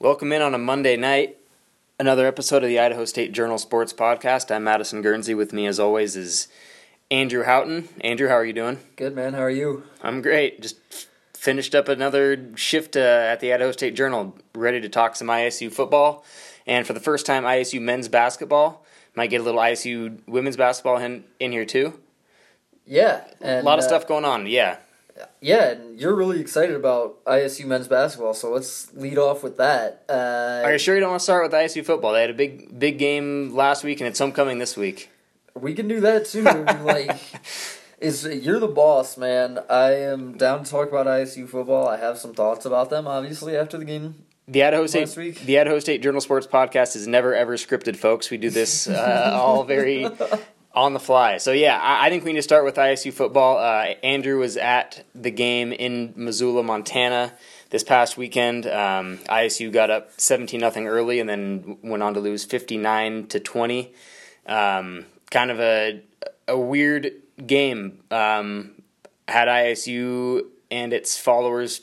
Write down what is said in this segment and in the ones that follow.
Welcome in on a Monday night. Another episode of the Idaho State Journal Sports Podcast. I'm Madison Guernsey. With me, as always, is Andrew Houghton. Andrew, how are you doing? Good, man. How are you? I'm great. Just finished up another shift uh, at the Idaho State Journal, ready to talk some ISU football. And for the first time, ISU men's basketball. Might get a little ISU women's basketball in, in here, too. Yeah. And, a lot of uh, stuff going on, yeah. Yeah, and you're really excited about ISU men's basketball, so let's lead off with that. Uh, Are you sure you don't want to start with ISU football? They had a big, big game last week, and it's homecoming this week. We can do that too. like, is you're the boss, man. I am down to talk about ISU football. I have some thoughts about them, obviously, after the game. The Idaho State, the Idaho State Journal Sports Podcast is never ever scripted, folks. We do this uh, all very on the fly. So yeah, I, I, think we need to start with ISU football. Uh, Andrew was at the game in Missoula, Montana, this past weekend. Um, ISU got up seventeen nothing early, and then went on to lose fifty nine to twenty. Um, kind of a a weird game. Um, had ISU and its followers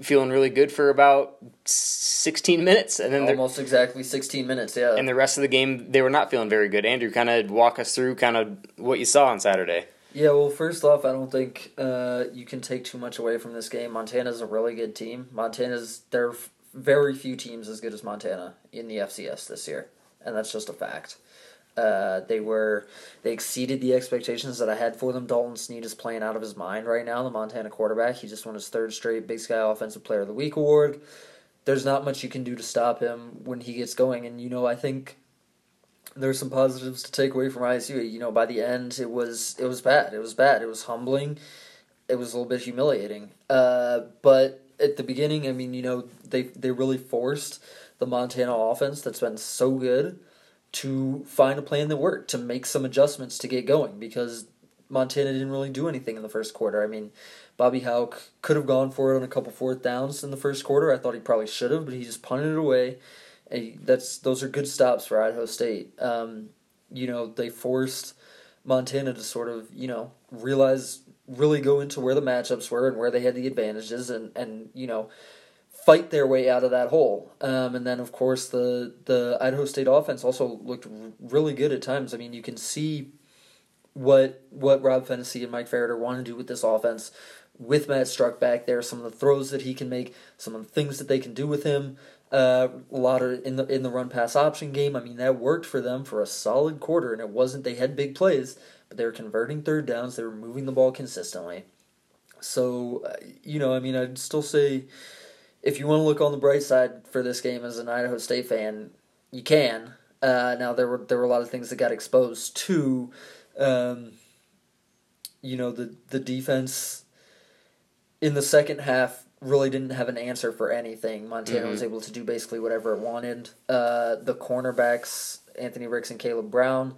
feeling really good for about 16 minutes and then almost exactly 16 minutes yeah. and the rest of the game they were not feeling very good. Andrew kind of walk us through kind of what you saw on saturday. Yeah well first off i don't think uh, you can take too much away from this game. Montana's a really good team. Montana's there are very few teams as good as montana in the fcs this year and that's just a fact uh, they were they exceeded the expectations that I had for them. Dalton Sneed is playing out of his mind right now. The Montana quarterback. He just won his third straight Big Sky Offensive Player of the Week award. There's not much you can do to stop him when he gets going. And you know, I think there's some positives to take away from ISU. You know, by the end, it was it was bad. It was bad. It was humbling. It was a little bit humiliating. Uh, but at the beginning, I mean, you know, they they really forced the Montana offense that's been so good to find a plan that worked, to make some adjustments to get going because Montana didn't really do anything in the first quarter. I mean, Bobby Hauck could have gone for it on a couple fourth downs in the first quarter. I thought he probably should have, but he just punted it away. And that's those are good stops for Idaho State. Um, you know, they forced Montana to sort of you know realize really go into where the matchups were and where they had the advantages and and you know fight their way out of that hole. Um, and then, of course, the the Idaho State offense also looked really good at times. I mean, you can see what what Rob Phenicie and Mike Ferriter want to do with this offense with Matt Struck back there. Some of the throws that he can make, some of the things that they can do with him. Uh, a lot of in the in the run pass option game. I mean, that worked for them for a solid quarter, and it wasn't they had big plays, but they were converting third downs. They were moving the ball consistently. So, uh, you know, I mean, I'd still say if you want to look on the bright side for this game as an Idaho State fan, you can. Uh, now there were there were a lot of things that got exposed to, um, you know the the defense in the second half really didn't have an answer for anything. Montana mm-hmm. was able to do basically whatever it wanted. Uh, the cornerbacks Anthony Ricks and Caleb Brown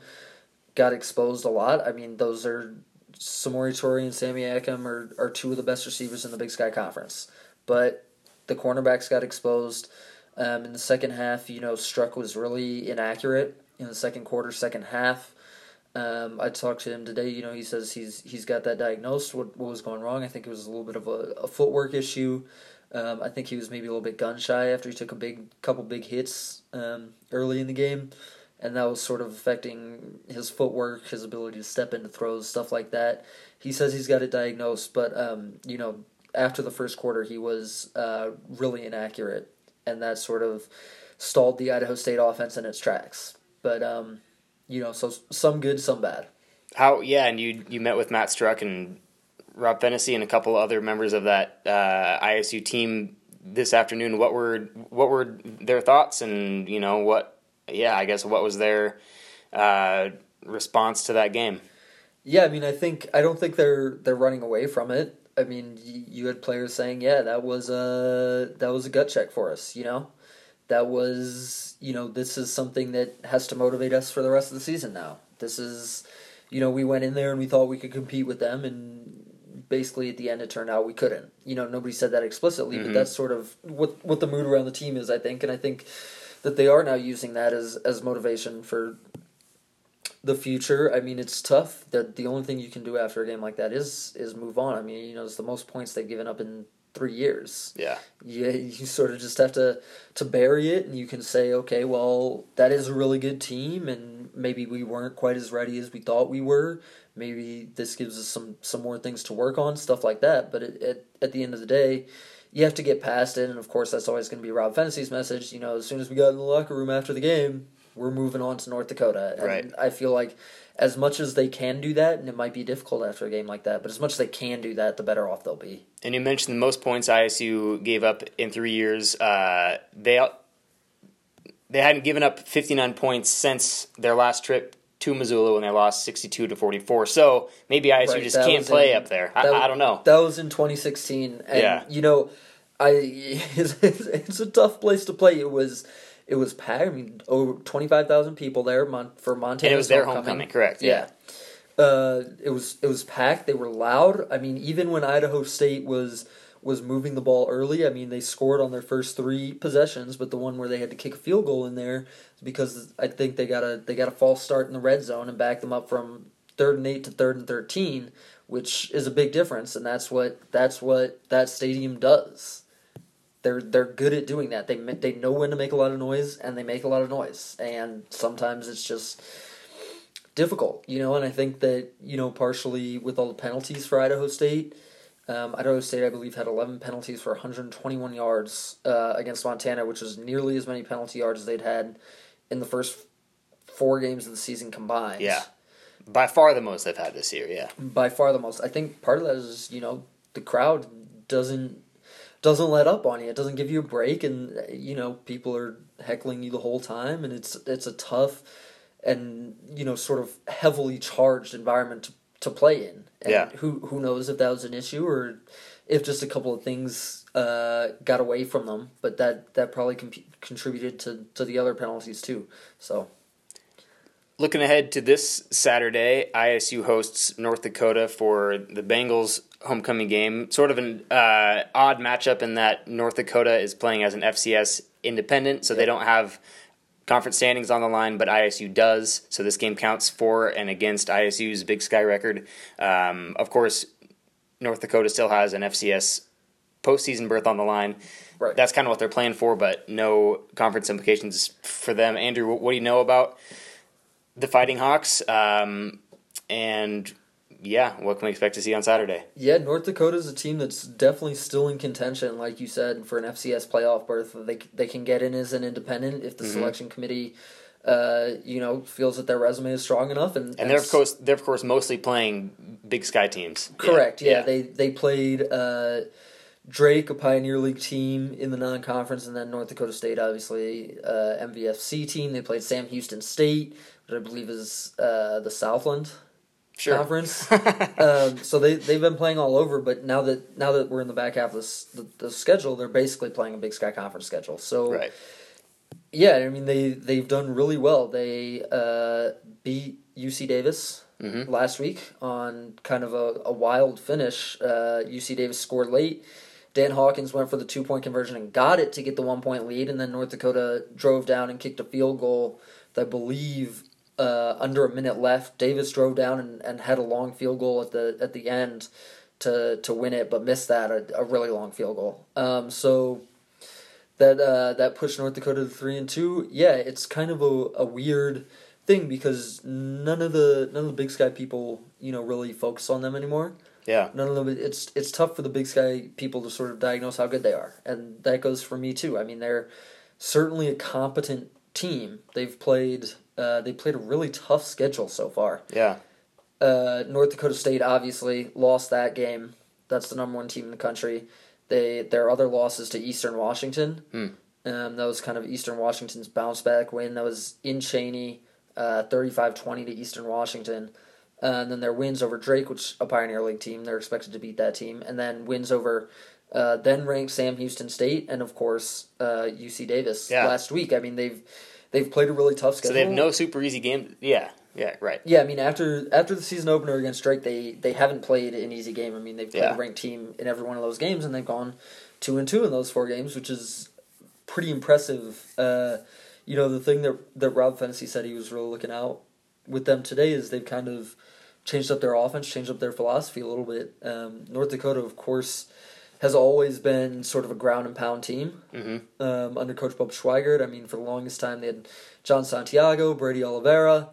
got exposed a lot. I mean those are Samori Toure and Sammy Akem are, are two of the best receivers in the Big Sky Conference. But the cornerbacks got exposed. Um, in the second half, you know, Struck was really inaccurate in the second quarter, second half. Um, I talked to him today. You know, he says he's he's got that diagnosed. What what was going wrong? I think it was a little bit of a, a footwork issue. Um, I think he was maybe a little bit gun shy after he took a big couple big hits um, early in the game, and that was sort of affecting his footwork, his ability to step into throws, stuff like that. He says he's got it diagnosed, but um, you know, after the first quarter, he was uh, really inaccurate, and that sort of stalled the Idaho State offense in its tracks. But um, you know, so some good, some bad. How? Yeah, and you you met with Matt Struck and Rob Phenicie and a couple other members of that uh, ISU team this afternoon. What were what were their thoughts, and you know what? Yeah, I guess what was their uh, response to that game? Yeah, I mean, I think I don't think they're they're running away from it. I mean, you had players saying, "Yeah, that was a that was a gut check for us," you know. That was, you know, this is something that has to motivate us for the rest of the season now. This is, you know, we went in there and we thought we could compete with them, and basically at the end it turned out we couldn't. You know, nobody said that explicitly, mm-hmm. but that's sort of what what the mood around the team is, I think, and I think that they are now using that as as motivation for the future. I mean, it's tough. That the only thing you can do after a game like that is is move on. I mean, you know, it's the most points they've given up in three years. Yeah. Yeah, you sort of just have to to bury it, and you can say, okay, well, that is a really good team, and maybe we weren't quite as ready as we thought we were. Maybe this gives us some some more things to work on, stuff like that. But it, at at the end of the day, you have to get past it, and of course, that's always going to be Rob Phenicie's message. You know, as soon as we got in the locker room after the game, we're moving on to North Dakota. And right. I feel like as much as they can do that, and it might be difficult after a game like that, but as much as they can do that, the better off they'll be. And you mentioned the most points ISU gave up in three years. Uh, they they hadn't given up 59 points since their last trip to Missoula when they lost 62 to 44. So maybe ISU right, just can't play in, up there. I, I, don't know. That was in 2016. And, yeah. you know, I it's, it's a tough place to play. It was it was packed. I mean, over twenty five thousand people there for Montana. And it was their homecoming, homecoming correct? Yeah. yeah. Uh, it was it was packed. They were loud. I mean, even when Idaho State was was moving the ball early, I mean, they scored on their first three possessions, but the one where they had to kick a field goal in there because I think they got a they got a false start in the red zone and backed them up from third and eight to third and thirteen, which is a big difference, and that's what that's what that stadium does. They're they're good at doing that. They they know when to make a lot of noise, and they make a lot of noise. And sometimes it's just difficult, you know. And I think that you know partially with all the penalties for Idaho State. Um, Idaho State, I believe, had 11 penalties for 121 yards uh, against Montana, which was nearly as many penalty yards as they'd had in the first four games of the season combined. Yeah, by far the most they've had this year. Yeah, by far the most. I think part of that is you know the crowd doesn't doesn't let up on you. It doesn't give you a break, and you know people are heckling you the whole time, and it's it's a tough and you know sort of heavily charged environment to, to play in. And yeah. Who who knows if that was an issue or if just a couple of things uh, got away from them, but that that probably comp- contributed to to the other penalties too. So. Looking ahead to this Saturday, ISU hosts North Dakota for the Bengals homecoming game. Sort of an uh, odd matchup in that North Dakota is playing as an FCS independent, so they don't have conference standings on the line, but ISU does. So this game counts for and against ISU's Big Sky record. Um, of course, North Dakota still has an FCS postseason berth on the line. Right. That's kind of what they're playing for, but no conference implications for them. Andrew, what do you know about the Fighting Hawks? Um, and yeah, what can we expect to see on Saturday? Yeah, North Dakota is a team that's definitely still in contention, like you said, for an FCS playoff berth. They they can get in as an independent if the mm-hmm. selection committee, uh, you know, feels that their resume is strong enough. And, and they're of course they're of course mostly playing Big Sky teams. Correct. Yeah, yeah. yeah. they they played. Uh, Drake, a Pioneer League team in the non-conference, and then North Dakota State, obviously, uh, MVFC team. They played Sam Houston State, which I believe is uh, the Southland sure. conference. um, so they they've been playing all over, but now that now that we're in the back half of the, the schedule, they're basically playing a Big Sky Conference schedule. So right. yeah, I mean they they've done really well. They uh, beat UC Davis. Mm-hmm. Last week on kind of a, a wild finish, uh, UC Davis scored late. Dan Hawkins went for the two point conversion and got it to get the one point lead, and then North Dakota drove down and kicked a field goal that I believe uh, under a minute left. Davis drove down and, and had a long field goal at the at the end to to win it, but missed that a, a really long field goal. Um, so that uh, that pushed North Dakota to three and two. Yeah, it's kind of a, a weird thing because none of the none of the Big Sky people you know really focus on them anymore. Yeah, none of them. It's it's tough for the Big Sky people to sort of diagnose how good they are, and that goes for me too. I mean, they're certainly a competent team. They've played uh, they played a really tough schedule so far. Yeah. Uh, North Dakota State obviously lost that game. That's the number one team in the country. They their other losses to Eastern Washington. Hmm. Um, that was kind of Eastern Washington's bounce back win. That was in Cheney, uh, 35-20 to Eastern Washington. Uh, and then their wins over Drake, which a Pioneer League team, they're expected to beat that team. And then wins over uh, then ranked Sam Houston State and of course uh, UC Davis yeah. last week. I mean they've they've played a really tough schedule. So they have no super easy game. Yeah, yeah, right. Yeah, I mean after after the season opener against Drake, they they haven't played an easy game. I mean they've played yeah. a ranked team in every one of those games, and they've gone two and two in those four games, which is pretty impressive. Uh, you know the thing that that Rob Phenicie said he was really looking out with them today is they've kind of changed up their offense, changed up their philosophy a little bit. Um, North Dakota, of course has always been sort of a ground and pound team Mm-hmm. um, under Coach Bob Schweigert. I mean, for the longest time, they had John Santiago, Brady Oliveira,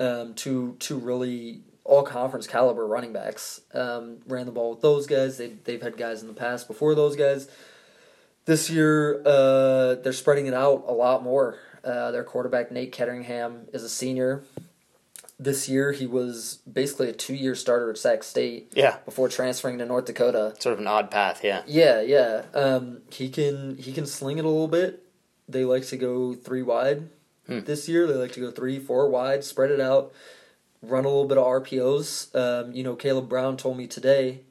um, two two really all conference caliber running backs. Um, ran the ball with those guys. They they've had guys in the past before those guys. This year, uh, they're spreading it out a lot more. Uh, their quarterback Nate Ketteringham is a senior. This year, he was basically a two-year starter at Sac State Yeah, before transferring to North Dakota. sort of an odd path. Yeah. Yeah, yeah. Um, he can he can sling it a little bit. They like to go three wide Hmm. this year. They like to go three, four wide, spread it out, run a little bit of RPOs. Um, you know, Caleb Brown told me today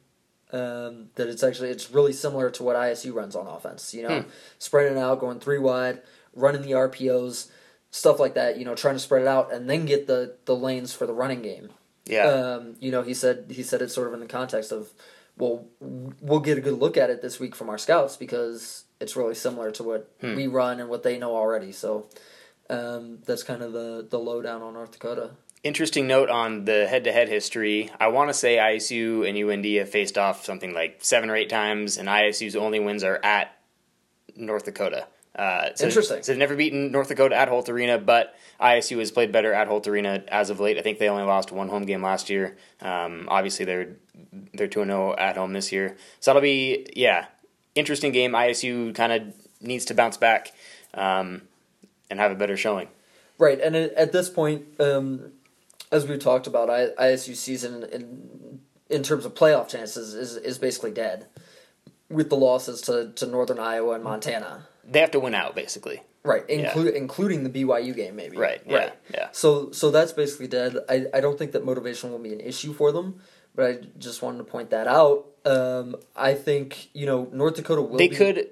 um, that it's actually it's really similar to what ISU runs on offense. You know, Hmm. spreading it out, going three wide, running the RPOs, stuff like that. You know, trying to spread it out and then get the the lanes for the running game. Yeah. Um, you know, he said he said it sort of in the context of, well, we'll get a good look at it this week from our scouts because it's really similar to what Hmm. we run and what they know already. So um, that's kind of the the lowdown on North Dakota. Interesting note on the head-to-head history. I want to say ISU and UND have faced off something like seven or eight times, and ISU's only wins are at North Dakota. Uh, so Interesting. So they've never beaten North Dakota at Holt Arena, but ISU has played better at Holt Arena as of late. I think they only lost one home game last year. Um, obviously, they're they're two zero at home this year, so that'll be yeah interesting game. ISU kind of needs to bounce back um, and have a better showing. Right, and at this point, um, as we've talked about, ISU season in in terms of playoff chances is is basically dead with the losses to, to Northern Iowa and Montana. They have to win out basically. Right, inclu- including the BYU game, maybe. Right. Yeah. Yeah. So so that's basically dead. I, I don't think that motivation will be an issue for them, but I just wanted to point that out. Um, I think you know North Dakota will. they be, could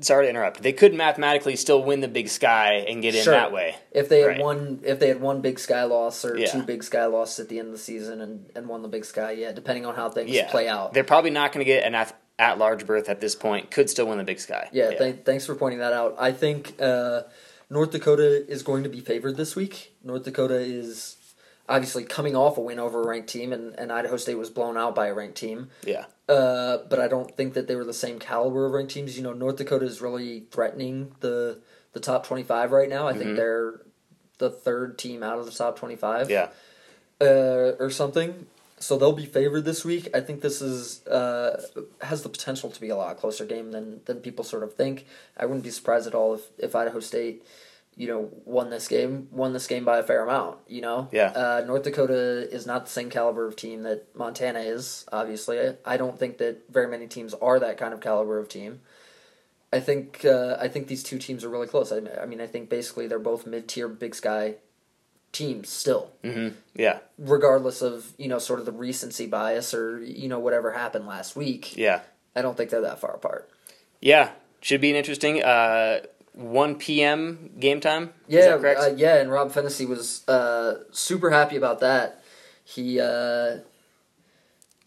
sorry to interrupt they could mathematically still win the big sky and get in Sure. that way if they had Right. one if they had one Big Sky loss or Yeah. two Big Sky losses at the end of the season and, and won the Big Sky. Yeah, depending on how things yeah play out. they're probably not going to get an at, at large berth at this point could still win the big sky Yeah, Th- thanks for pointing that out. I think uh, North Dakota is going to be favored this week. North Dakota is obviously coming off a win over a ranked team, and, and Idaho State was blown out by a ranked team. yeah Uh, but I don't think that they were the same caliber of ranked teams. You know, North Dakota is really threatening the the top twenty five right now. I think Mhm. they're the third team out of the top twenty five. yeah uh, or something. So they'll be favored this week. I think this is uh, has the potential to be a lot closer game than than people sort of think. I wouldn't be surprised at all if, if Idaho State, you know, won this game, won this game by a fair amount. You know, Yeah. Uh, North Dakota is not the same caliber of team that Montana is. Obviously, I, I don't think that very many teams are that kind of caliber of team. I think uh, I think these two teams are really close. I, I mean, I think basically they're both mid tier Big Sky teams still. Hmm yeah. Regardless of you know sort of the recency bias or you know whatever happened last week yeah. I don't think they're that far apart. Yeah. Should be an interesting uh 1 p.m game time? Is yeah that correct? uh, yeah and rob Phenicie was uh, super happy about that. He uh,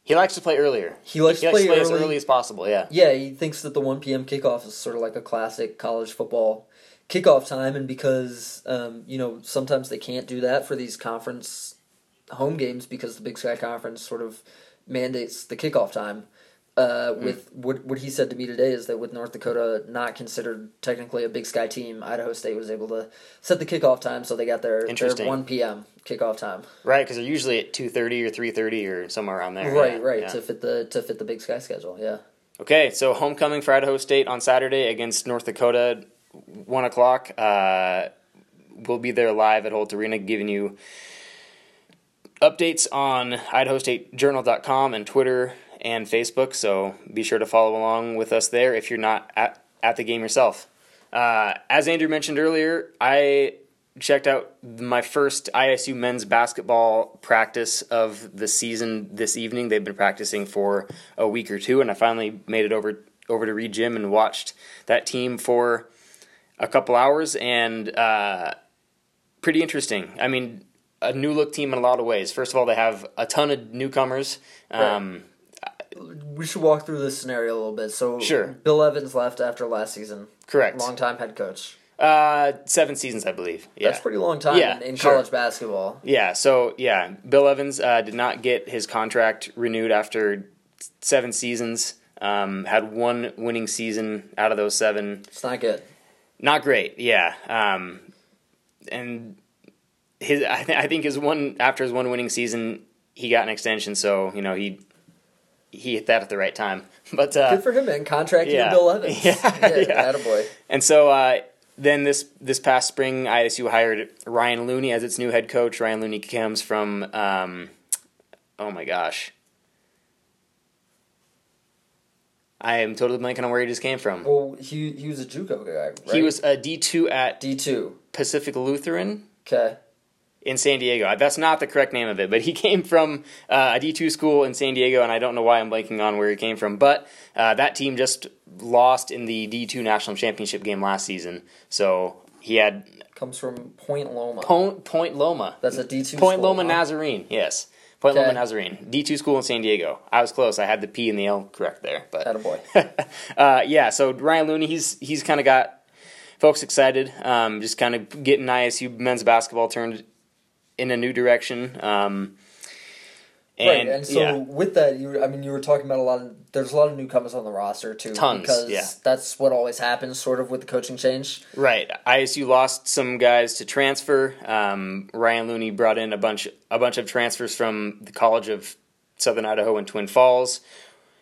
he likes to play earlier. He likes he to likes play, to play as early. early as possible yeah. Yeah he thinks that the 1 p.m kickoff is sort of like a classic college football kickoff time and because um, you know sometimes they can't do that for these conference home games because the big sky conference sort of mandates the kickoff time uh, with what what he said to me today is that with North Dakota not considered technically a Big Sky team, Idaho State was able to set the kickoff time, so they got their, their one p.m. kickoff time. right because they're usually at 2.30 or 3.30 or somewhere around there right, yeah, right, yeah. to fit the to fit the Big Sky schedule. Yeah, Okay, so homecoming for Idaho State on Saturday against North Dakota, one o'clock. Uh, we'll be there live at Holt Arena, giving you updates on IdahoStateJournal.com and Twitter and Facebook. So be sure to follow along with us there if you're not at at the game yourself. Uh, as Andrew mentioned earlier, I checked out my first ISU men's basketball practice of the season this evening. They've been practicing for a week or two, and I finally made it over over to Reed Gym and watched that team for a couple hours, and uh, pretty interesting. I mean, a new look team in a lot of ways. First of all, they have a ton of newcomers. Um, we should walk through this scenario a little bit. So, Sure. Bill Evans left after last season. Correct. Long time head coach. Uh, seven seasons, I believe. Yeah. That's pretty long time Yeah, in, in sure. college basketball. Yeah, so yeah, Bill Evans uh, did not get his contract renewed after seven seasons. Um, had one winning season out of those seven. It's not good. Not great, yeah. Um, and his, I, th- I think his one after his one winning season, he got an extension, so you know he he hit that at the right time. But uh, good for him, man. Contracting yeah. Bill Evans. Yeah, yeah, yeah. Attaboy. And so uh, then this this past spring, ISU hired Ryan Looney as its new head coach. Ryan Looney comes from, um, oh my gosh, I am totally blanking on where he just came from. Well, he he was a JUCO guy. Right? He was a D two at D two. Pacific Lutheran Okay. in San Diego. That's not the correct name of it, but he came from uh, a D two school in San Diego, and I don't know why I'm blanking on where he came from. But uh, that team just lost in the D two national championship game last season, so he had Comes from Point Loma. Point, Point Loma. That's a D two. Point Loma huh? Nazarene, yes. Point Okay. Loma Nazarene. D2 school in San Diego. I was close. I had the P and the L correct there. But Attaboy. uh, yeah, so Ryan Looney, he's he's kind of got folks excited. Um, just kind of getting ISU men's basketball turned in a new direction. Um, and, right, and so yeah, with that, you were, I mean, you were talking about a lot of. There's a lot of newcomers on the roster too, Tons, because yeah. that's what always happens, sort of with the coaching change. right. ISU lost some guys to transfer. Um, Ryan Looney brought in a bunch a bunch of transfers from the College of Southern Idaho in Twin Falls.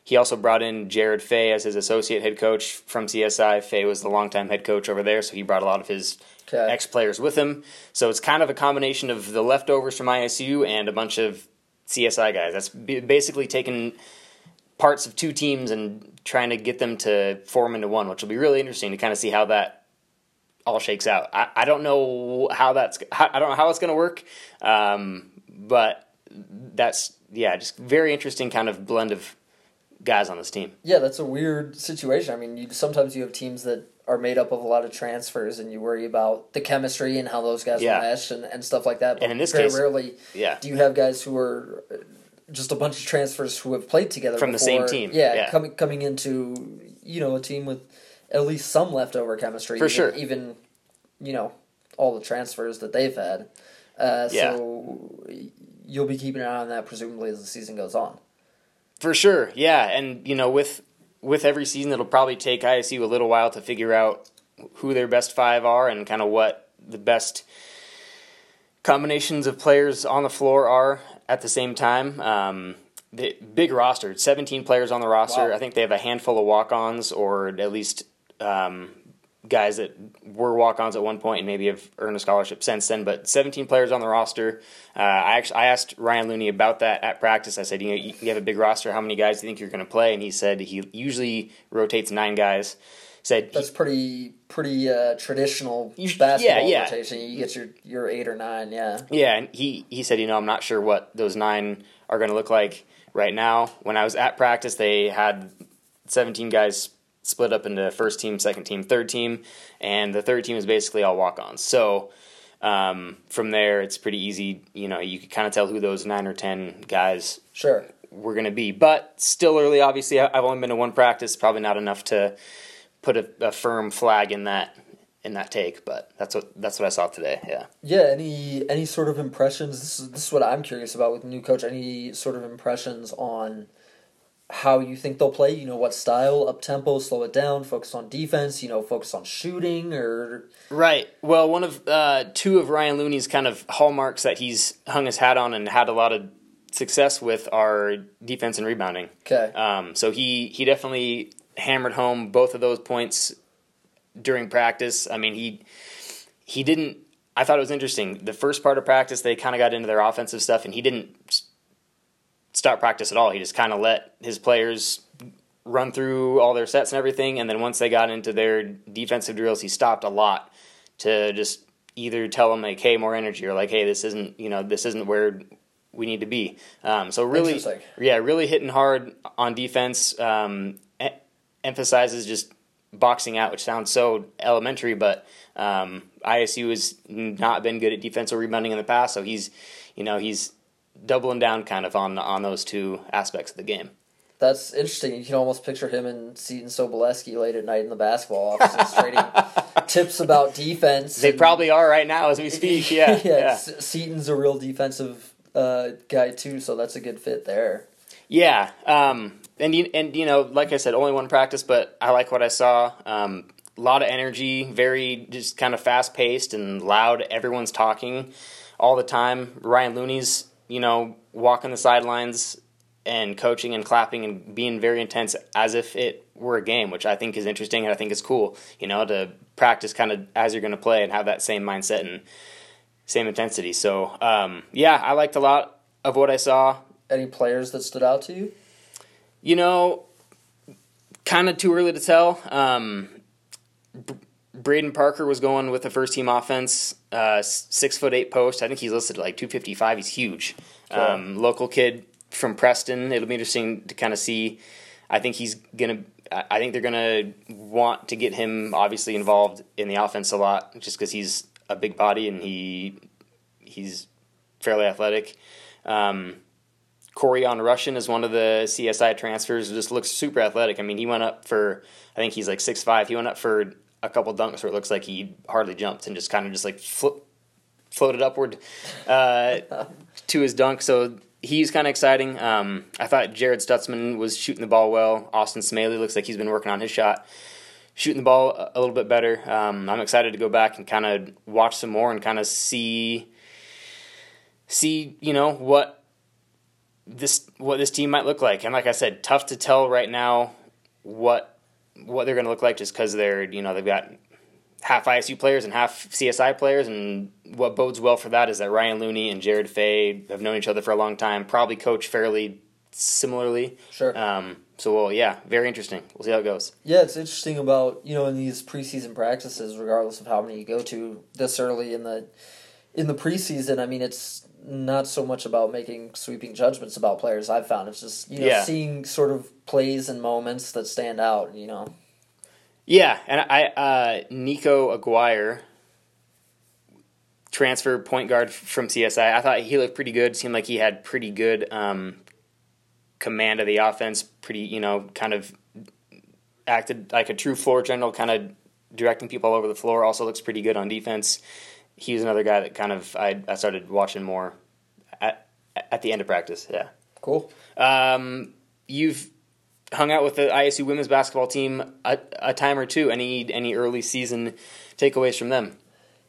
He also brought in Jared Phay as his associate head coach from CSI. Phay was the longtime head coach over there, so he brought a lot of his Okay. ex players with him. So it's kind of a combination of the leftovers from ISU and a bunch of CSI guys. That's basically taking parts of two teams and trying to get them to form into one, which will be really interesting to kind of see how that all shakes out. I, I don't know how that's I don't know how it's going to work, um, but that's yeah, just very interesting kind of blend of guys on this team. Yeah, that's a weird situation. I mean, you sometimes you have teams that are made up of a lot of transfers, and you worry about the chemistry and how those guys Yeah. mesh and, and stuff like that. But And in this very case- rarely Yeah. do you have guys who are just a bunch of transfers who have played together From the same team, Yeah, yeah. coming coming into you know a team with at least some leftover chemistry. For even, sure. even you know all the transfers that they've had. Uh, Yeah. So you'll be keeping an eye on that presumably as the season goes on. For sure, yeah, and you know, with with every season, it'll probably take ISU a little while to figure out who their best five are and kind of what the best combinations of players on the floor are at the same time. Um, the big roster, seventeen players on the roster. Wow. I think they have a handful of walk-ons, or at least um, guys that were walk-ons at one point and maybe have earned a scholarship since then. But 17 players on the roster. Uh, I actually I asked Ryan Looney about that at practice. I said, you know, you you have a big roster. How many guys do you think you're going to play? And he said he usually rotates nine guys. Said That's pretty pretty uh, traditional You- basketball yeah, yeah. rotation. You get your your eight or nine, yeah. Yeah, and he, he said, you know, I'm not sure what those nine are going to look like right now. When I was at practice, they had 17 guys split up into first team, second team, third team, and the third team is basically all walk ons. So um, from there, it's pretty easy. You know, you can kind of tell who those nine or 10 guys Sure. were going to be. But still early, obviously. I've only been to one practice, probably not enough to put a, a firm flag in that. In that take, but that's what that's what I saw today. Yeah. Yeah, any any sort of impressions? This is, this is what I'm curious about with the new coach. Any sort of impressions on how you think they'll play? You know, what style, up tempo, slow it down, focus on defense. You know, focus on shooting, or Right. Well, one of uh, two of Ryan Looney's kind of hallmarks that he's hung his hat on and had a lot of success with are defense and rebounding. okay, Um, so he he definitely hammered home both of those points during practice. I mean, he he didn't. I thought it was interesting. The first part of practice, they kind of got into their offensive stuff, and he didn't start practice at all. He just kind of let his players run through all their sets and everything, and then once they got into their defensive drills, he stopped a lot to just either tell them like, "Hey, more energy," or like, "Hey, this isn't you know this isn't where we need to be." Um, so really, yeah, really hitting hard on defense. Um, e- emphasizes just boxing out, which sounds so elementary, but um, ISU has not been good at defensive rebounding in the past, so he's, you know, he's doubling down kind of on on those two aspects of the game. that's interesting. You can almost picture him and Seton Sobolewski late at night in the basketball office trading tips about defense. They and- probably are right now as we speak. Yeah, yeah. yeah, Seton's a real defensive uh, guy too, so that's a good fit there. yeah. Um, and you, and you know, like I said, only one practice, but I like what I saw. Um, a lot of energy, very just kind of fast paced and loud. Everyone's talking all the time. Ryan Looney's, you know, walking the sidelines and coaching and clapping and being very intense as if it were a game, which I think is interesting and I think is cool. You know, to practice kind of as you're going to play and have that same mindset and same intensity. So, um, yeah, I liked a lot of what I saw. Any players that stood out to you? You know, kind of too early to tell. Um, Braden Parker was going with the first team offense, uh, six foot eight post. I think he's listed at like two fifty five. He's huge. Cool. Um, local kid from Preston. It'll be interesting to kind of see. I think he's gonna. I think they're gonna want to get him obviously involved in the offense a lot, just because he's a big body and he he's fairly athletic. Um, On Russian is one of the CSI transfers. Just looks super athletic. I mean, he went up for I think he's like six five. He went up for a couple dunks where it looks like he hardly jumped and just kind of just like floated upward uh, to his dunk. So he's kind of exciting. Um, I thought Jared Stutzman was shooting the ball well. Austin Smellie looks like he's been working on his shot, shooting the ball a, little bit better. Um, I'm excited to go back and kind of watch some more and kind of see see you know what this what this team might look like. And like I said, tough to tell right now what what they're going to look like just because they're you know they've got half ISU players and half CSI players, and what bodes well for that is that Ryan Looney and Jared Phay have known each other for a long time, probably coach fairly similarly. Sure. Um, so well, yeah, very interesting. We'll see how it goes. Yeah, it's interesting about you know in these preseason practices, regardless of how many you go to this early in the in the preseason. I mean, it's not so much about making sweeping judgments about players. I've found it's just you know yeah. seeing sort of plays and moments that stand out. You know. Yeah, and I uh, Nico Aguirre, transfer point guard from CSI. I thought he looked pretty good. Seemed like he had pretty good um, command of the offense. Pretty, you know, kind of acted like a true floor general, kind of directing people all over the floor. Also looks pretty good on defense. He's another guy that kind of I, I started watching more at at the end of practice. Yeah, cool. Um, you've hung out with the ISU women's basketball team a, a time or two. Any any early season takeaways from them?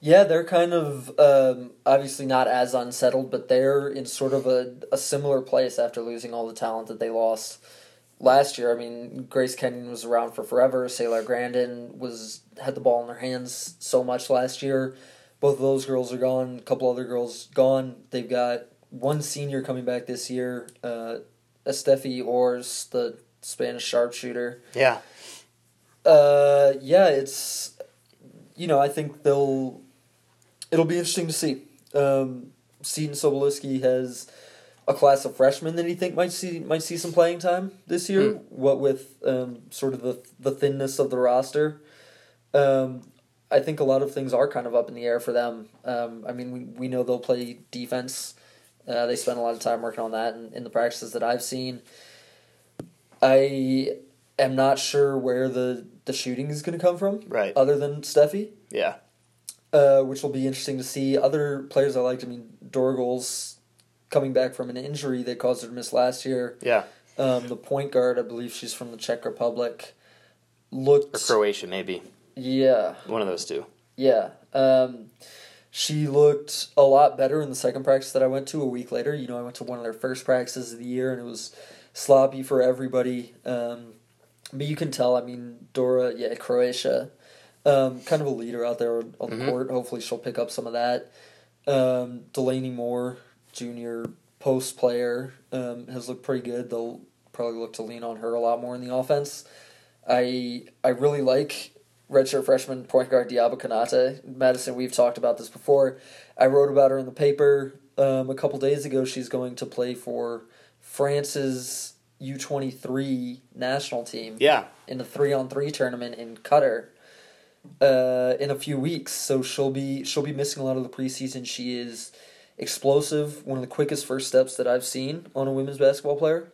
Yeah, they're kind of um, obviously not as unsettled, but they're in sort of a, a similar place after losing all the talent that they lost last year. I mean, Grace Kenyon was around for forever. Saylor Grandin was had the ball in their hands so much last year. Both of those girls are gone. A couple other girls gone. They've got one senior coming back this year. Uh, Estefi Ors, the Spanish sharpshooter. Yeah. Uh, yeah, it's you know I think they'll it'll be interesting to see. Um, Seton Sobolewski has a class of freshmen that he think might see might see some playing time this year. Mm. What with um, sort of the the thinness of the roster, um, I think a lot of things are kind of up in the air for them. Um, I mean, we we know they'll play defense. Uh, they spend a lot of time working on that in, in the practices that I've seen. I am not sure where the the shooting is going to come from. Right. Other than Steffi. Yeah. Uh, which will be interesting to see. Other players I liked. I mean, Dorgal's coming back from an injury that caused her to miss last year. Yeah. Um, the point guard, I believe she's from the Czech Republic, looked or Croatia maybe. Yeah. One of those two. Yeah. Um, she looked a lot better in the second practice that I went to a week later. You know, I went to one of their first practices of the year, and it was sloppy for everybody. Um, but you can tell. I mean, Dora, yeah, Croatia, um, kind of a leader out there on the mm-hmm. court. Hopefully, she'll pick up some of that. Um, Delaney Moore, junior post player, um, has looked pretty good. They'll probably look to lean on her a lot more in the offense. I I really like redshirt freshman point guard Diaba Konate. Madison, we've talked about this before. I wrote about her in the paper um, a couple days ago. She's going to play for France's U23 national team. Yeah. In the three on three tournament in Qatar. Uh, in a few weeks, so she'll be she'll be missing a lot of the preseason. She is explosive, one of the quickest first steps that I've seen on a women's basketball player.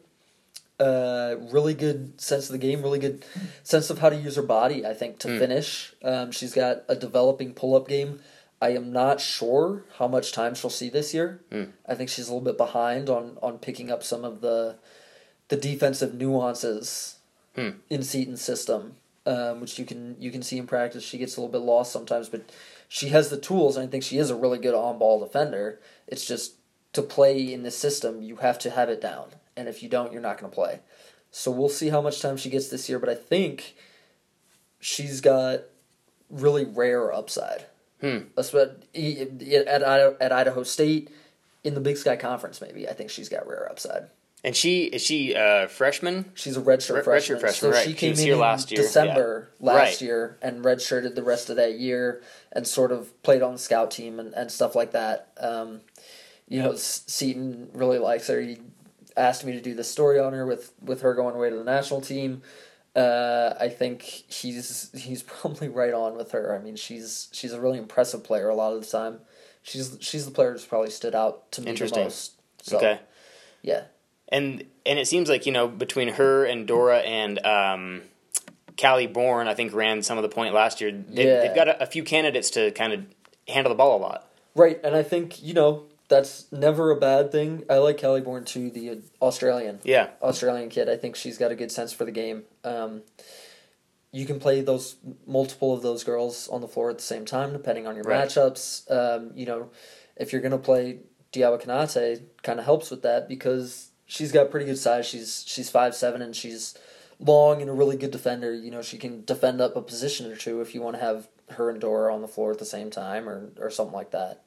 Uh, really good sense of the game, really good sense of how to use her body. I think to mm. finish, um, she's got a developing pull up game. I am not sure how much time she'll see this year. Mm. I think she's a little bit behind on on picking up some of the the defensive nuances Hmm. in Seton's system, um, which you can you can see in practice. She gets a little bit lost sometimes, but she has the tools, and I think she is a really good on ball defender. It's just to play in this system, you have to have it down, and if you don't, you're not going to play. So we'll see how much time she gets this year, but I think she's got really rare upside. Hmm. At Idaho- at Idaho State in the Big Sky Conference. Maybe I think she's got rare upside. And she is she a freshman? She's a redshirt Re- freshman. redshirt freshman, so right. she She came was in last year, December yeah. last Right. year and redshirted the rest of that year and sort of played on the scout team and, and stuff like that. Um, you know, S- Seton really likes her. He asked me to do the story on her with, with her going away to the national team. Uh, I think he's he's probably right on with her. I mean, she's she's a really impressive player a lot of the time. She's she's the player who's probably stood out to me the Interesting. most. So, Okay. Yeah. And and it seems like you know between her and Dora and um, Callie Bourne, I think ran some of the point last year. They, Yeah. They've got a, a few candidates to kind of handle the ball a lot. Right, and I think you know that's never a bad thing. I like Kelly Bourne too, the Australian Yeah, Australian kid. I think she's got a good sense for the game. Um, you can play those multiple of those girls on the floor at the same time, depending on your Right. matchups. Um, you know, if you're gonna play Diaba Konate, kind of helps with that because she's got pretty good size. She's she's five seven and she's long and a really good defender. You know, she can defend up a position or two if you want to have her and Dora on the floor at the same time or or something like that.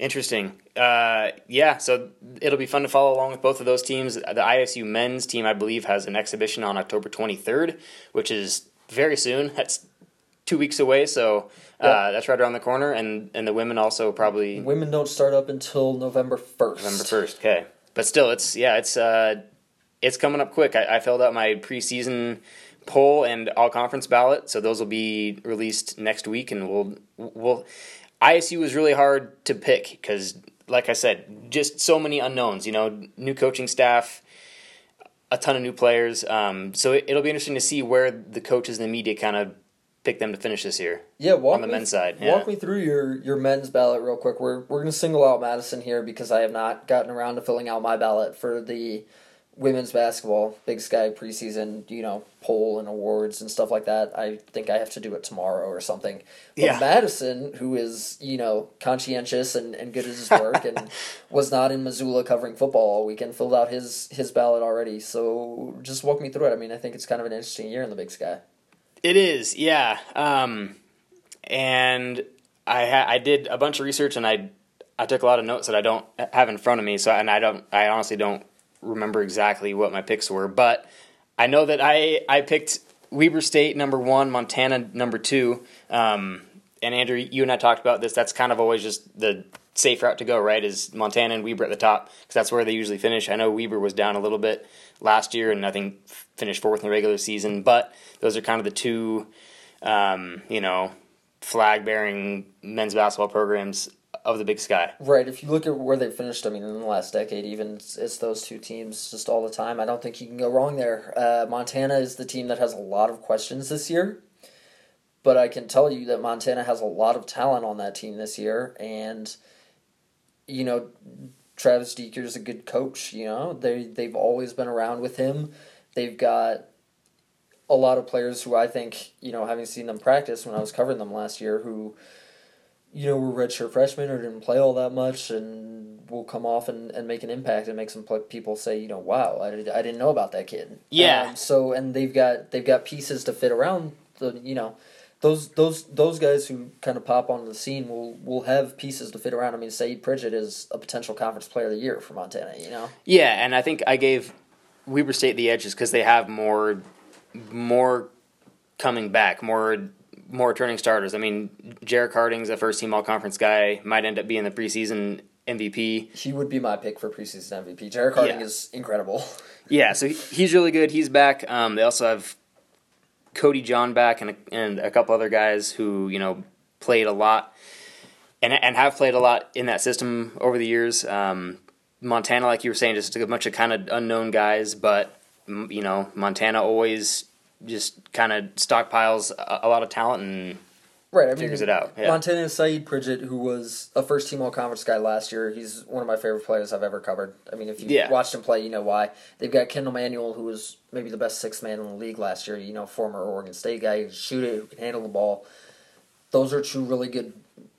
Interesting. Uh, yeah, so it'll be fun to follow along with both of those teams. The ISU men's team, I believe, has an exhibition on October 23rd, which is very soon. That's two weeks away, so uh, Yep. that's right around the corner. And and the women also probably Women don't start up until November first. November first. Okay, but still, it's yeah, it's uh, it's coming up quick. I, I filled out my preseason poll and all conference ballot, so those will be released next week, and we'll we'll. ISU was really hard to pick because, like I said, just so many unknowns. You know, new coaching staff, a ton of new players. Um, so it, it'll be interesting to see where the coaches and the media kind of pick them to finish this year. Yeah, walk on the me, men's side, Walk me through your, your men's ballot real quick. We're we're gonna single out Madison here because I have not gotten around to filling out my ballot for the women's basketball Big Sky preseason, you know, poll and awards and stuff like that. I think I have to do it tomorrow or something. But Yeah. Madison, who is, you know, conscientious and, and good at his work and was not in Missoula covering football all weekend, filled out his his ballot already. So just walk me through it. I mean, I think it's kind of an interesting year in the Big Sky. It is, yeah. Um, and I ha- I did a bunch of research and I I took a lot of notes that I don't have in front of me. So and I don't I honestly don't remember exactly what my picks were, but I know that I I picked Weber State number one, Montana number two. Um, and Andrew, you and I talked about this. That's kind of always just the safe route to go, right? Is Montana and Weber at the top because that's where they usually finish. I know Weber was down a little bit last year and I think finished fourth in the regular season, but those are kind of the two, um, you know, flag bearing men's basketball programs of the Big Sky. Right. If you look at where they finished, I mean, in the last decade, even it's, it's those two teams just all the time. I don't think you can go wrong there. Uh, Montana is the team that has a lot of questions this year, but I can tell you that Montana has a lot of talent on that team this year, and you know, Travis DeCuire is a good coach. You know, they they've always been around with him. They've got a lot of players who I think, you know, having seen them practice when I was covering them last year, who you know, we're redshirt freshmen or didn't play all that much and will come off and, and make an impact and make some people say, you know, wow, I, did, I didn't know about that kid. Yeah. Um, so and they've got they've got pieces to fit around the you know those those those guys who kind of pop onto the scene will will have pieces to fit around. I mean, Saeed Pridgett is a potential conference player of the year for Montana. You know, Yeah, and I think I gave Weber State the edges because they have more, more coming back, more more returning starters. I mean, Jerrick Harding's a first team All Conference guy, might end up being the preseason MVP. he would be my pick for preseason MVP. Jerrick Harding Yeah. is incredible. Yeah, so he's really good. He's back. Um, they also have Cody John back and a, and a couple other guys who you know played a lot and and have played a lot in that system over the years. Um, Montana, like you were saying, just a bunch of kind of unknown guys, but you know Montana always just kind of stockpiles a, a lot of talent and right, I mean, figures it out. Yeah. Montana Saeed Pridgett, who was a first team All Conference guy last year, he's one of my favorite players I've ever covered. I mean, if you Yeah. watched him play, you know why. They've got Kendall Manuel, who was maybe the best sixth man in the league last year. You know, former Oregon State guy who can shoot it, who can handle the ball. Those are two really good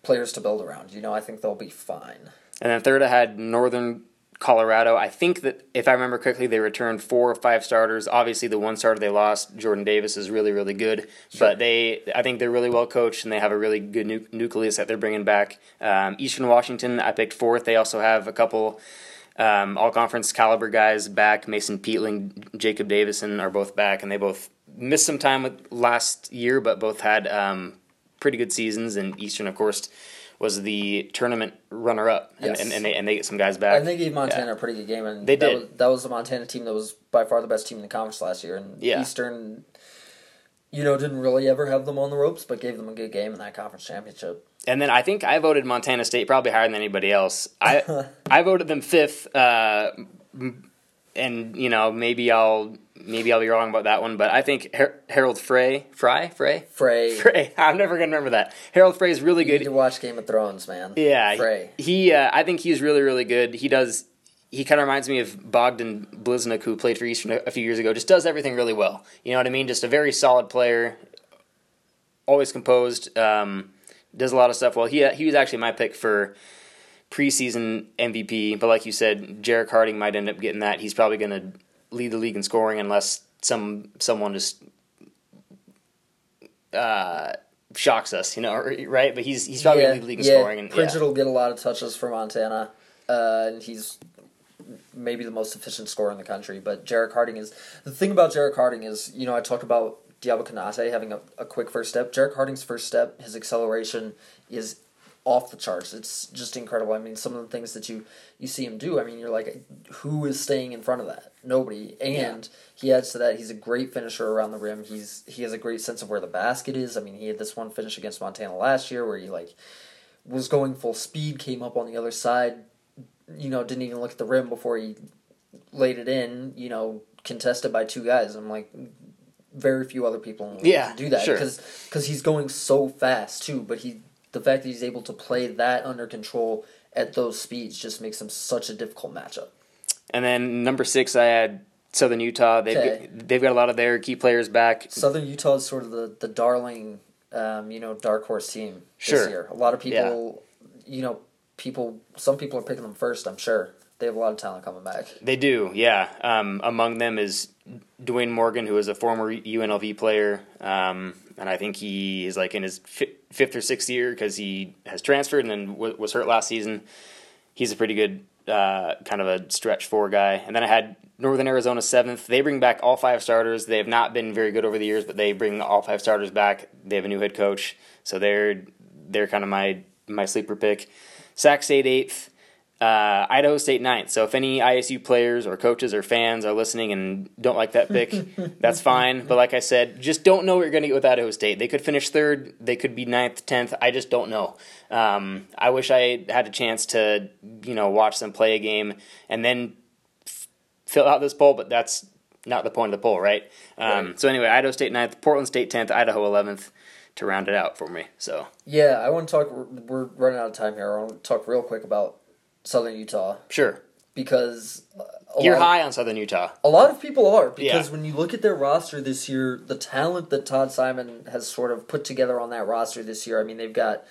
players to build around. You know, I think they'll be fine. And then third, I had Northern Colorado. I think that if I remember correctly, they returned four or five starters. Obviously, the one starter they lost, Jordan Davis, is really really good. But they, I think they're really well coached and they have a really good nu- nucleus that they're bringing back. Um, Eastern Washington, I picked fourth. They also have a couple. Um, all conference caliber guys back. Mason Peatling, Jacob Davison are both back, and they both missed some time with last year, but both had um, pretty good seasons. And Eastern, of course, was the tournament runner up, and, Yes. and, and they and they get some guys back. And they gave Montana a pretty good game, and They that did. Was, that was the Montana team that was by far the best team in the conference last year. And Yeah. Eastern, you know, didn't really ever have them on the ropes, but gave them a good game in that conference championship. And then I think I voted Montana State probably higher than anybody else. I I voted them fifth, uh, m- and you know maybe I'll maybe I'll be wrong about that one, but I think Har- Harald Frey, Fry, Frey, Frey, Frey. I'm never gonna remember that. Harald Frey is really you good. to watch Game of Thrones, man. Yeah, Frey. he. Uh, I think he's really really good. He does. He kind of reminds me of Bogdan Bliznyuk, who played for Eastern a, a few years ago. Just does everything really well. You know what I mean? Just a very solid player. Always composed. Um, does a lot of stuff well. He he was actually my pick for preseason MVP. But like you said, Jerrick Harding might end up getting that. He's probably going to lead the league in scoring unless some someone just uh, shocks us. You know, right? But he's he's probably yeah, going to lead the league in yeah. scoring. And Pridgett yeah. will get a lot of touches for Montana, uh, and he's maybe the most efficient scorer in the country. But Jerrick Harding is the thing about Jerrick Harding is you know I talked about Diabo Konate having a, a quick first step. Jerrick Harding's first step, his acceleration is off the charts. It's just incredible. I mean, some of the things that you you see him do. I mean, you're like, who is staying in front of that? Nobody. And he adds to that. He's a great finisher around the rim. He's he has a great sense of where the basket is. I mean, he had this one finish against Montana last year where he like was going full speed, came up on the other side. You know, didn't even look at the rim before he laid it in. You know, contested by two guys. I'm like. Very few other people in the league Yeah, do that sure. because he's going so fast too. But he the fact that he's able to play that under control at those speeds just makes him such a difficult matchup. And then number six, I had Southern Utah. They've Okay. got, they've got a lot of their key players back. Southern Utah is sort of the the darling, um, you know, dark horse team Sure. this year. A lot of people, you know, people. Some people are picking them first. I'm sure they have a lot of talent coming back. They do, yeah. Um, among them is Dwayne Morgan, who is a former UNLV player, um, and I think he is like in his fi- fifth or sixth year because he has transferred and then was hurt last season. He's a pretty good uh, kind of a stretch four guy. And then I had Northern Arizona seventh. They bring back all five starters. They have not been very good over the years, but they bring all five starters back. They have a new head coach, so they're they're kind of my my sleeper pick. Sac State eighth. Uh, Idaho State ninth. So if any ISU players or coaches or fans are listening and don't like that pick, that's fine. But like I said, just don't know what you're going to get with Idaho State. They could finish third. They could be ninth, tenth. I just don't know. Um, I wish I had a chance to, you know, watch them play a game and then f- fill out this poll. But that's not the point of the poll, right? Um, Right. So anyway, Idaho State ninth, Portland State tenth, Idaho eleventh to round it out for me. So Yeah, I want to talk. We're running out of time here. I want to talk real quick about Southern Utah sure, because you're lot high on Southern Utah. A lot of people are because Yeah. when you look at their roster this year, the talent that Todd Simon has sort of put together on that roster this year. I mean, they've got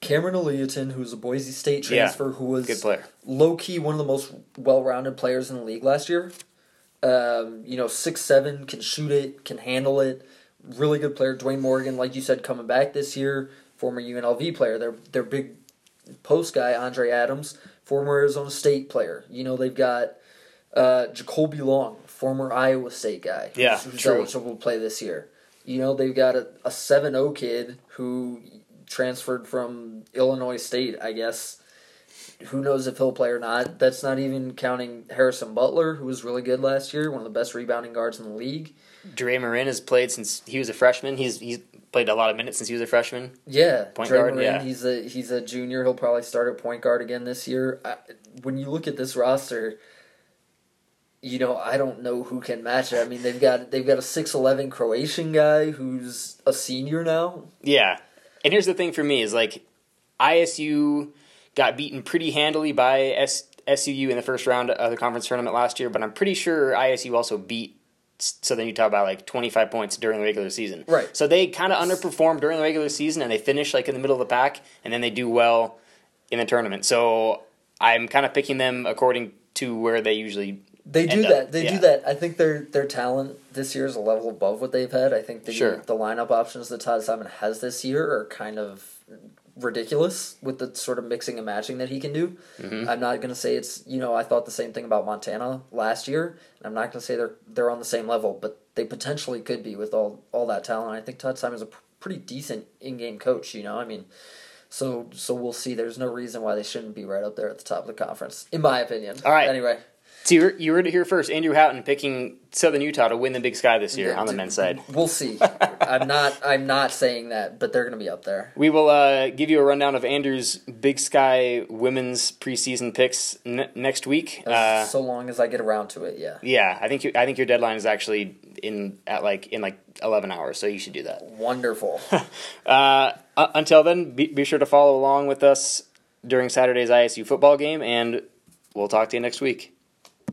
Cameron Oluyitan, who's a Boise State Yeah. transfer, who was Good player. low key one of the most well rounded players in the league last year. Um, you know, six seven, can shoot it, can handle it. Really good player. Dwayne Morgan, like you said, coming back this year, former UNLV player. Their their big post guy, Andre Adams, former Arizona State player. You know, they've got uh, Jacoby Long, former Iowa State guy. Yeah, who's, true. eligible to play this year. You know, they've got a, a 7-0 kid who transferred from Illinois State, I guess. Who knows if he'll play or not? That's not even counting Harrison Butler, who was really good last year, one of the best rebounding guards in the league. Dre Marin has played since he was a freshman. He's he's played a lot of minutes since he was a freshman. Yeah, Point guard, yeah. he's a he's a junior. He'll probably start at point guard again this year. I, when you look at this roster, you know I don't know who can match it. I mean they've got they've got a six eleven Croatian guy who's a senior now. Yeah, And here's the thing for me is like ISU got beaten pretty handily by S- SUU in the first round of the conference tournament last year, but I'm pretty sure ISU also beat Southern talk about like 25 points during the regular season. Right. So they kind of underperform during the regular season and they finish like in the middle of the pack and then they do well in the tournament. So I'm kind of picking them according to where they usually They do up. that. They Yeah. do that. I think their their talent this year is a level above what they've had. I think the Sure. the lineup options that Todd Simon has this year are kind of ridiculous with the sort of mixing and matching that he can do. Mm-hmm. I'm not going to say it's you know I thought the same thing about Montana last year, I'm not going to say they're they're on the same level, but they potentially could be with all all that talent. I think Todd Simon's a pr- pretty decent in game coach. You know, I mean. So, so we'll see. There's no reason why they shouldn't be right up there at the top of the conference, in my opinion. All right. Anyway, So you heard, you heard it here first. Andrew Houghton picking Southern Utah to win the Big Sky this year Yeah, on the men's side. We'll see. I'm not. I'm not saying that, but they're going to be up there. We will uh, give you a rundown of Andrew's Big Sky women's preseason picks n- next week. Uh, so long as I get around to it, yeah. yeah, I think you, I think your deadline is actually in at like in like eleven hours, so you should do that. Wonderful. Uh, uh, until then, be, be sure to follow along with us during Saturday's ISU football game, and we'll talk to you next week.